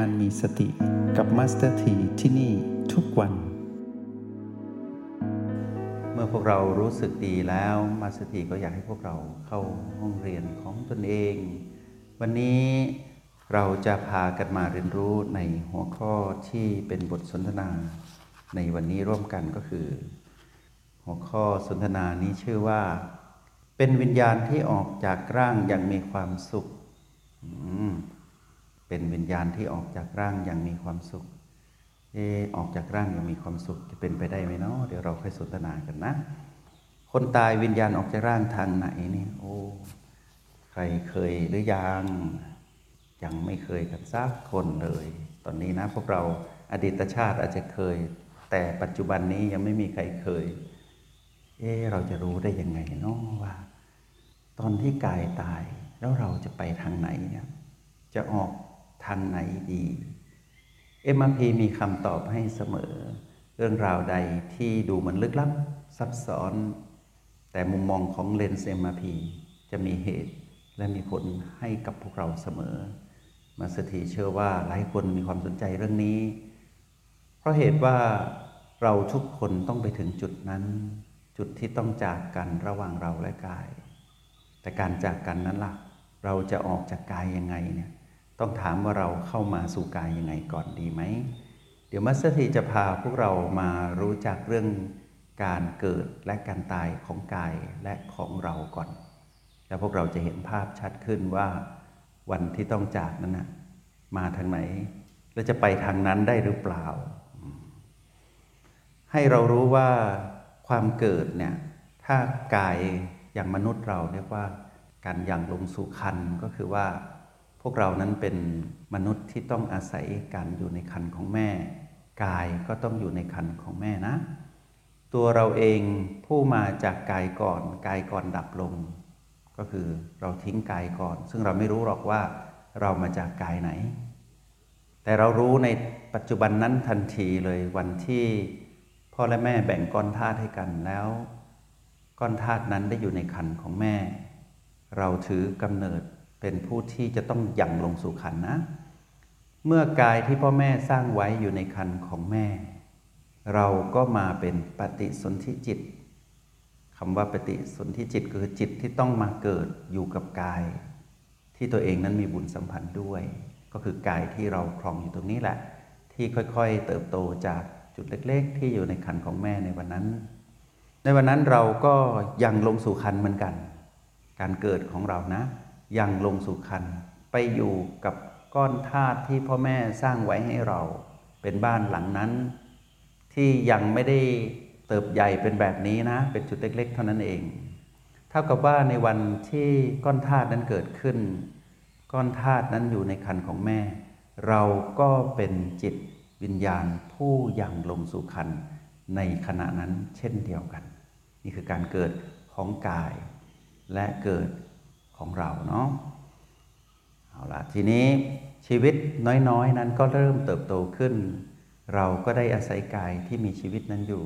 การมีสติกับ Master ทีที่นี่ทุกวัน เมื่อพวกเรารู้สึกดีแล้ว Master ทีก็อยากให้พวกเราเข้าห้องเรียนของตนเอง วันนี้เราจะพากันมาเรียนรู้ในหัวข้อที่เป็นบทสนทนา ในวันนี้ร่วมกันก็คือ หัวข้อสนทนานี้ชื่อว่า เป็นวิญญาณที่ออกจากร่างอย่างมีความสุขอืม เป็นวิญญาณที่ออกจากร่างอย่างมีความสุขเออออกจากร่างอย่างมีความสุขจะเป็นไปได้ไหมเนาะเดี๋ยวเราค่อยสนทนากันนะ คนตายวิญญาณออกจากร่างทางไหนเนี่ยโอ้ใครเคยหรือยังยังไม่เคยกันสักคนเลย ตอนนี้นะพวกเราอดีตชาติอาจจะเคย แต่ปัจจุบันนี้ยังไม่มีใครเคย เอ๊เราจะรู้ได้ยังไงเนาะว่า ตอนที่กายตายแล้วเราจะไปทางไหนเนี่ยจะออก ทางไหนดีเอ็มพีมีคำตอบให้เสมอ เรื่องราวใดที่ดูเหมือนลึกลับซับซ้อน แต่มุมมองของเลนส์เอ็มพีจะมีเหตุและมีผลให้กับพวกเราเสมอ มาสถีเชื่อว่าหลายคนมีความสนใจเรื่องนี้ เพราะเหตุว่าเราทุกคนต้องไปถึงจุดนั้น จุดที่ต้องจากกันระหว่างเราและกาย แต่การจากกันนั้นล่ะ เราจะออกจากกายยังไงเนี่ย ต้องถามว่าเราเข้ามาสู่กายยังไงก่อนดีไหม เดี๋ยวมัสเตอร์ทีจะพาพวกเรามารู้จักเรื่องการเกิดและการตายของกายและของเราก่อน แล้วพวกเราจะเห็นภาพชัดขึ้นว่าวันที่ต้องจากนั้นนะมาทางไหน และจะไปทางนั้นได้หรือเปล่า ให้เรารู้ว่าความเกิดเนี่ยถ้ากายอย่างมนุษย์เราเรียกว่าการยังลงสู่คันก็คือว่า พวกเรานั้นเป็นมนุษย์ที่ต้องอาศัยการอยู่ในคันของแม่ กายก็ต้องอยู่ในคันของแม่นะ ตัวเราเองผู้มาจากกายก่อน กายก่อนดับลง ก็คือเราทิ้งกายก่อน ซึ่งเราไม่รู้หรอกว่าเรามาจากกายไหน แต่เรารู้ในปัจจุบันนั้นทันทีเลยวันที่พ่อและแม่แบ่งก้อนธาตุให้กันแล้ว ก้อนธาตุนั้นได้อยู่ในคันของแม่ เราถือกำเนิด เป็นผู้ที่จะต้องยั่งลงสู่คันนะ เมื่อกายที่พ่อแม่สร้างไว้อยู่ในคันของแม่ เราก็มาเป็นปฏิสนธิจิตคำว่าปฏิสนธิจิตคือจิตที่ต้องมาเกิดอยู่กับกาย ที่ตัวเองนั้นมีบุญสัมพันธ์ด้วย ก็คือกายที่เราครองอยู่ตรงนี้แหละ ที่ค่อยๆ เติบโตจากจุดเล็ก ๆ ที่อยู่ในคันของแม่ในวันนั้น ในวันนั้นเราก็ยังลงสู่คันเหมือนกัน การเกิดของเรานะ ยังลงสู่คันไปอยู่กับก้อนธาตุที่พ่อแม่สร้างไว้ให้เรา เป็นบ้านหลังนั้น ที่ยังไม่ได้เติบใหญ่เป็นแบบนี้นะ เป็นจุดเล็ก ๆ เท่านั้นเอง เท่ากับว่าในวันที่ก้อนธาตุนั้นเกิดขึ้น ก้อนธาตุนั้นอยู่ในคันของแม่ เราก็เป็นจิตวิญญาณผู้ยังลงสู่คันในขณะนั้นเช่นเดียวกัน นี่คือการเกิดของกายและเกิด ของเราเนาะเอาละทีนี้ชีวิตน้อยๆ นั้นก็เริ่มเติบโตขึ้น เราก็ได้อาศัยกายที่มีชีวิตนั้นอยู่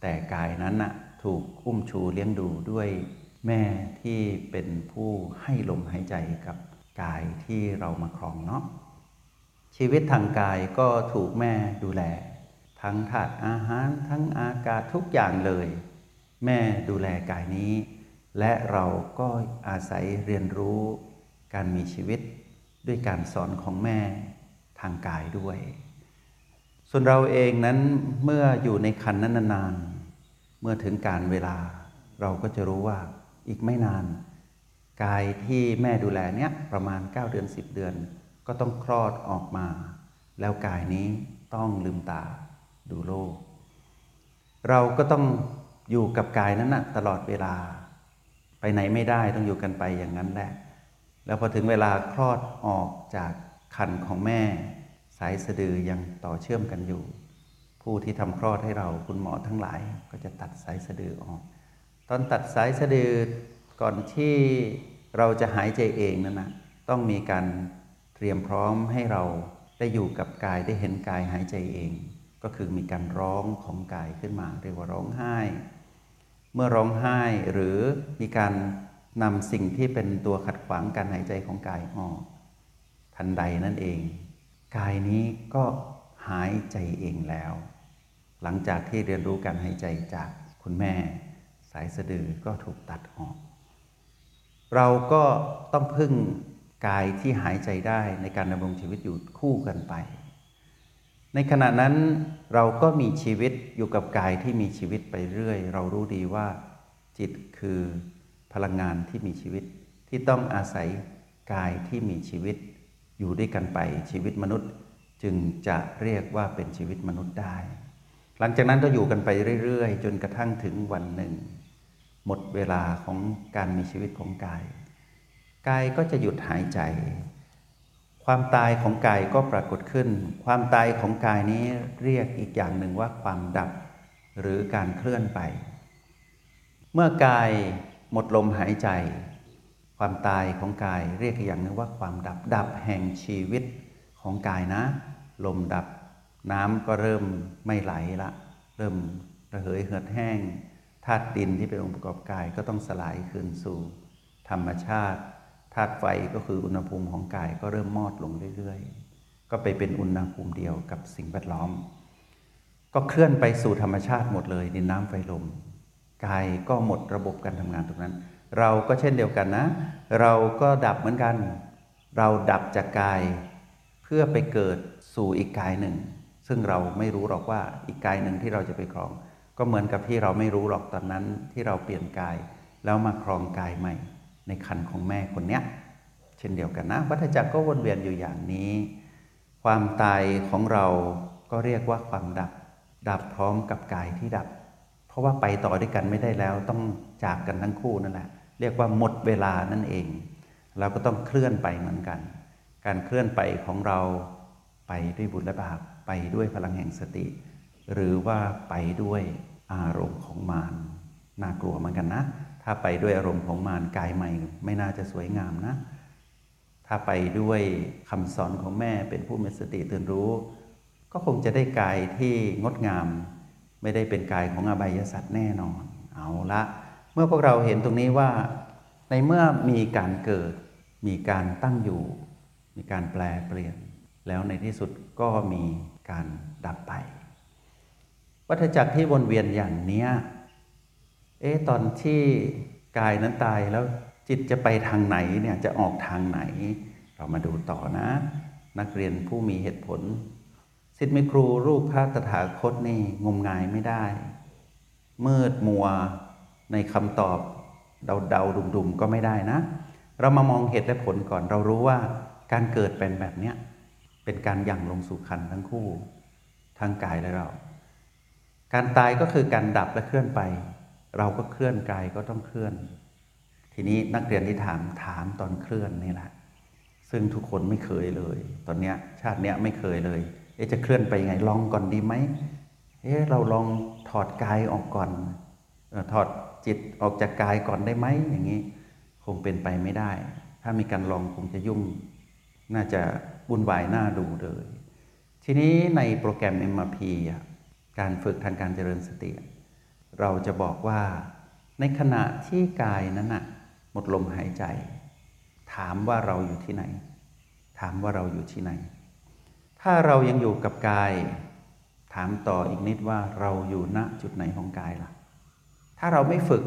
แต่กายนั้นน่ะถูกอุ้มชูเลี้ยงดูด้วยแม่ที่เป็นผู้ให้ลมหายใจกับกายที่เรามาครองเนาะชีวิตทางกายก็ถูกแม่ดูแล ทั้งถาดอาหารทั้งอากาศทุกอย่างเลย แม่ดูแลกายนี้ และเราก็อาศัยเรียนรู้การมีชีวิตด้วยการสอนของแม่ทางกายด้วย ส่วนเราเองนั้นเมื่ออยู่ในคันนั้นนานๆ เมื่อถึงการเวลา เราก็จะรู้ว่าอีกไม่นาน กายที่แม่ดูแลเนี้ยประมาณ 9 เดือน 10 เดือน ก็ต้องคลอดออกมา แล้วกายนี้ต้องลืมตาดูโลก เราก็ต้องอยู่กับกายนั้นนะตลอดเวลา ไปไหนไม่ได้ต้องอยู่กันไปอย่างนั้นแหละ แล้วพอถึงเวลาคลอดออกจากคันของแม่ สายสะดือยังต่อเชื่อมกันอยู่ ผู้ที่ทำคลอดให้เราคุณหมอทั้งหลายก็จะตัดสายสะดือออก ตอนตัดสายสะดือก่อนที่เราจะหายใจเองนั่นนะต้องมีการเตรียมพร้อมให้เราได้อยู่กับกายได้เห็นกายหายใจเอง ก็คือมีการร้องของกายขึ้นมา เรียกว่าร้องไห้ เมื่อร้องไห้หรือมีการนำสิ่งที่เป็นตัวขัดขวางการหายใจของกายออก ทันใดนั่นเอง กายนี้ก็หายใจเองแล้ว หลังจากที่เรียนรู้การหายใจจากคุณแม่ สายสะดือก็ถูกตัดออก เราก็ต้องพึ่งกายที่หายใจได้ในการดำรงชีวิตอยู่คู่กันไป ในขณะนั้นเราก็มีชีวิตอยู่กับกายที่มีชีวิตไปเรื่อย เรารู้ดีว่า จิตคือพลังงานที่มีชีวิต ที่ต้องอาศัยกายที่มีชีวิต อยู่ด้วยกันไปชีวิตมนุษย์ จึงจะเรียกว่าเป็นชีวิตมนุษย์ได้ หลังจากนั้นก็อยู่กันไปเรื่อย ๆ จนกระทั่งถึงวันหนึ่ง หมดเวลาของการมีชีวิตของกาย กายก็จะหยุดหายใจ ความตายของกายก็ปรากฏขึ้น ความตายของกายนี้เรียกอีกอย่างหนึ่งว่าความดับหรือการเคลื่อนไป เมื่อกายหมดลมหายใจ ความตายของกายเรียกอีกอย่างหนึ่งว่าความดับดับแห่งชีวิตของกายนะ ลมดับน้ำก็เริ่มไม่ไหลละ เริ่มระเหยเหือดแห้งธาตุดินที่เป็นองค์ประกอบกายก็ต้องสลายคืนสู่ ธรรมชาติ ธาตุไฟก็คืออุณหภูมิของกายก็เริ่มมอดลงเรื่อยๆ ก็ไปเป็นอุณหภูมิเดียวกับสิ่งแวดล้อม ก็เคลื่อนไปสู่ธรรมชาติหมดเลยดินน้ำไฟลม กายก็หมดระบบการทำงานตรงนั้น เราก็เช่นเดียวกันนะ เราก็ดับเหมือนกัน เราดับจากกาย เพื่อไปเกิดสู่อีกกายหนึ่ง ซึ่งเราไม่รู้หรอกว่าอีกกายหนึ่งที่เราจะไปครอง ก็เหมือนกับที่เราไม่รู้หรอกตอนนั้นที่เราเปลี่ยนกาย แล้วมาครองกายใหม่ ในคันของแม่คนเนี้ยเช่นเดียวกันนะ วัฏจักรก็วนเวียนอยู่อย่างนี้ ความตายของเราก็เรียกว่าความดับ ดับพร้อมกับกายที่ดับ เพราะว่าไปต่อด้วยกันไม่ได้แล้วต้องจากกันทั้งคู่นั่นแหละเรียกว่าหมดเวลานั่นเอง เราก็ต้องเคลื่อนไปเหมือนกัน การเคลื่อนไปของเราไปด้วยบุญและบาปไปด้วยพลังแห่งสติ หรือว่าไปด้วยอารมณ์ของมารน่ากลัวเหมือนกันนะ ถ้าไปด้วยอารมณ์ของมารกายใหม่ ไม่น่าจะสวยงามนะ ถ้าไปด้วยคำสอนของแม่เป็นผู้มีสติตื่นรู้ ก็คงจะได้กายที่งดงาม ไม่ได้เป็นกายของอบายสัตว์แน่นอน เอาละ เมื่อพวกเราเห็นตรงนี้ว่า ในเมื่อมีการเกิด มีการตั้งอยู่ มีการแปลเปลี่ยน แล้วในที่สุดก็มีการดับไป วัฏจักรที่วนเวียนอย่างเนี้ย เอ๊ะตอนที่กายนั้นตายแล้วจิตจะไปทางไหนเนี่ยจะออกทางไหน เรามาดูต่อนะ นักเรียนผู้มีเหตุผลสิทธิ์มิครูรูปพระตถาคตนี่งมงายไม่ได้ มืดมัวในคำตอบเดาเดาดุมดุมก็ไม่ได้นะ เรามามองเหตุและผลก่อนเรารู้ว่าการเกิดเป็นแบบเนี้ยเป็นการยั่งลงสู่ขันทั้งคู่ทั้งกายและเรา การตายก็คือการดับและเคลื่อนไป เราก็เคลื่อนกายก็ต้องเคลื่อน ทีนี้นักเรียนที่ถามถามตอนเคลื่อนนี่แหละ ซึ่งทุกคนไม่เคยเลย ตอนเนี้ยชาติเนี้ยไม่เคยเลยเอ๊ะจะเคลื่อนไปยังไงลองก่อนดีไหมเอ๊ะเราลองถอดกายออกก่อนออถอดจิตออกจากกายก่อนได้ไหมอย่างนี้ คงเป็นไปไม่ได้ ถ้ามีการลองคงจะยุ่ง น่าจะวุ่นวายน่าดูเลย ทีนี้ในโปรแกรม MRP การฝึกทางการเจริญสติ เราจะบอกว่า ในขณะที่กายนั้นนะหมดลมหายใจ ถามว่าเราอยู่ที่ไหน ถามว่าเราอยู่ที่ไหน ถ้าเรายังอยู่กับกาย ถามต่ออีกนิดว่าเราอยู่ณจุดไหนของกายล่ะ ถ้าเราไม่ฝึก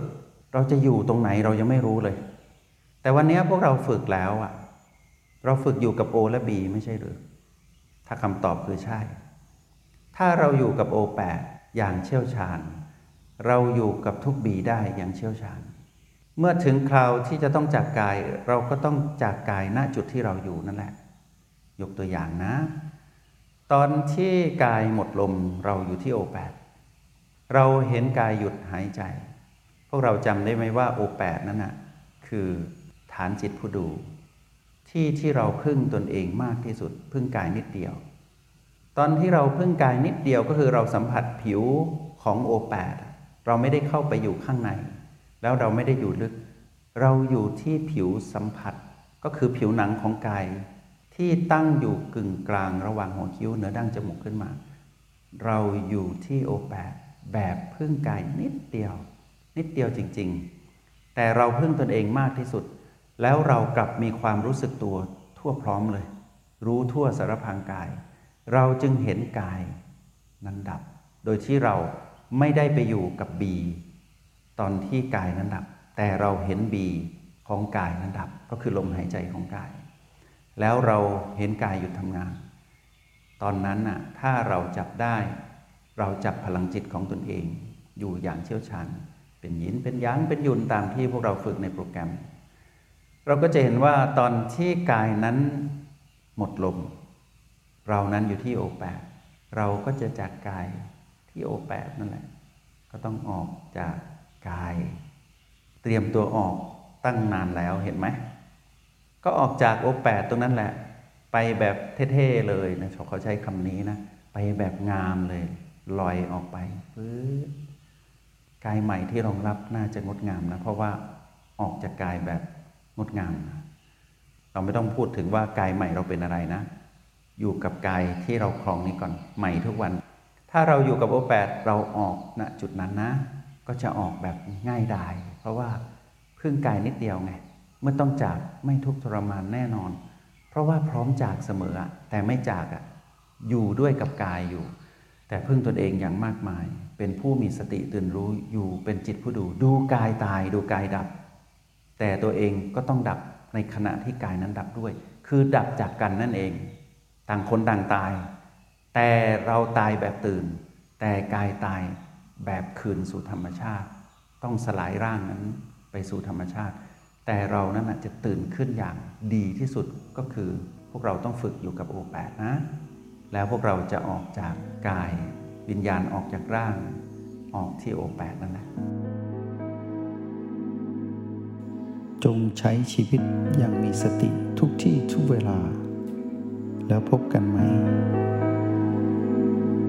เราจะอยู่ตรงไหนเรายังไม่รู้เลย แต่วันนี้พวกเราฝึกแล้วอะเราฝึกอยู่กับโอและบีไม่ใช่หรือ ถ้าคำตอบคือใช่ ถ้าเราอยู่กับโอแปดอย่างเชี่ยวชาญ เราอยู่กับทุกบีได้อย่างเชี่ยวชาญ เมื่อถึงคราวที่จะต้องจากกายเราก็ต้องจากกายณจุดที่เราอยู่นั่นแหละ ยกตัวอย่างนะ ตอนที่กายหมดลมเราอยู่ที่โอแปดเราเห็นกายหยุดหายใจ พวกเราจำได้ไหมว่าโอแปดนั่นนะคือฐานจิตผู้ดู ที่ที่เราพึ่งตนเองมากที่สุด พึ่งกายนิดเดียว ตอนที่เราพึ่งกายนิดเดียวก็คือเราสัมผัสผิวของโอแปด เราไม่ได้เข้าไปอยู่ข้างใน แล้วเราไม่ได้อยู่ลึก เราอยู่ที่ผิวสัมผัส ก็คือผิวหนังของกายที่ตั้งอยู่กึ่งกลางระหว่างหัวคิ้วเหนือดั้งจมูกขึ้นมา เราอยู่ที่โอแปดแบบพึ่งกายนิดเดียว นิดเดียวจริง ๆ แต่เราพึ่งตนเองมากที่สุด แล้วเรากลับมีความรู้สึกตัวทั่วพร้อมเลย รู้ทั่วสารพางกาย เราจึงเห็นกายนั้นดับ โดยที่เรา ไม่ได้ไปอยู่กับบีตอนที่กายนั้นดับ แต่เราเห็นบีของกายนั้นดับ ก็คือลมหายใจของกาย แล้วเราเห็นกายหยุดทำงาน ตอนนั้นน่ะถ้าเราจับได้ เราจับพลังจิตของตนเอง อยู่อย่างเชี่ยวชาญ เป็นยินเป็นยังเป็นยุนตามที่พวกเราฝึกในโปรแกรม เราก็จะเห็นว่าตอนที่กายนั้นหมดลม เรานั้นอยู่ที่โอแปดเราก็จะจากกาย ที่โอแปดนั่นแหละ ก็ต้องออกจากกาย เตรียมตัวออกตั้งนานแล้วเห็นไหม ก็ออกจากโอแปดตรงนั้นแหละ ไปแบบเท่ๆเลยนะเขาใช้คำนี้นะ ไปแบบงามเลย ลอยออกไปปื๊ดกายใหม่ที่รองรับน่าจะงดงามนะ เพราะว่าออกจากกายแบบงดงามนะเราไม่ต้องพูดถึงว่ากายใหม่เราเป็นอะไรนะ อยู่กับกายที่เราครองนี้ก่อนใหม่ทุกวัน ถ้าเราอยู่กับโอแปดเราออกณนะจุดนั้นนะ ก็จะออกแบบง่ายดาย เพราะว่าพึ่งกายนิดเดียวไง เมื่อต้องจากไม่ทุกข์ทรมานแน่นอน เพราะว่าพร้อมจากเสมอแต่ไม่จากอะอยู่ด้วยกับกายอยู่ แต่พึ่งตนเองอย่างมากมาย เป็นผู้มีสติตื่นรู้อยู่เป็นจิตผู้ดู ดูกายตายดูกายดับ แต่ตัวเองก็ต้องดับในขณะที่กายนั้นดับด้วย คือดับจากกันนั่นเอง ต่างคนต่างตาย แต่เราตายแบบตื่น แต่กายตายแบบคืนสู่ธรรมชาติ ต้องสลายร่างนั้นไปสู่ธรรมชาติ แต่เรานั้นจะตื่นขึ้นอย่างดีที่สุดก็คือพวกเราต้องฝึกอยู่กับโอแปดนะ แล้วพวกเราจะออกจากกายวิญญาณออกจากร่างออกที่โอแปดนั่นแหละจงใช้ชีวิตอย่างมีสติทุกที่ทุกเวลา แล้วพบกันไหม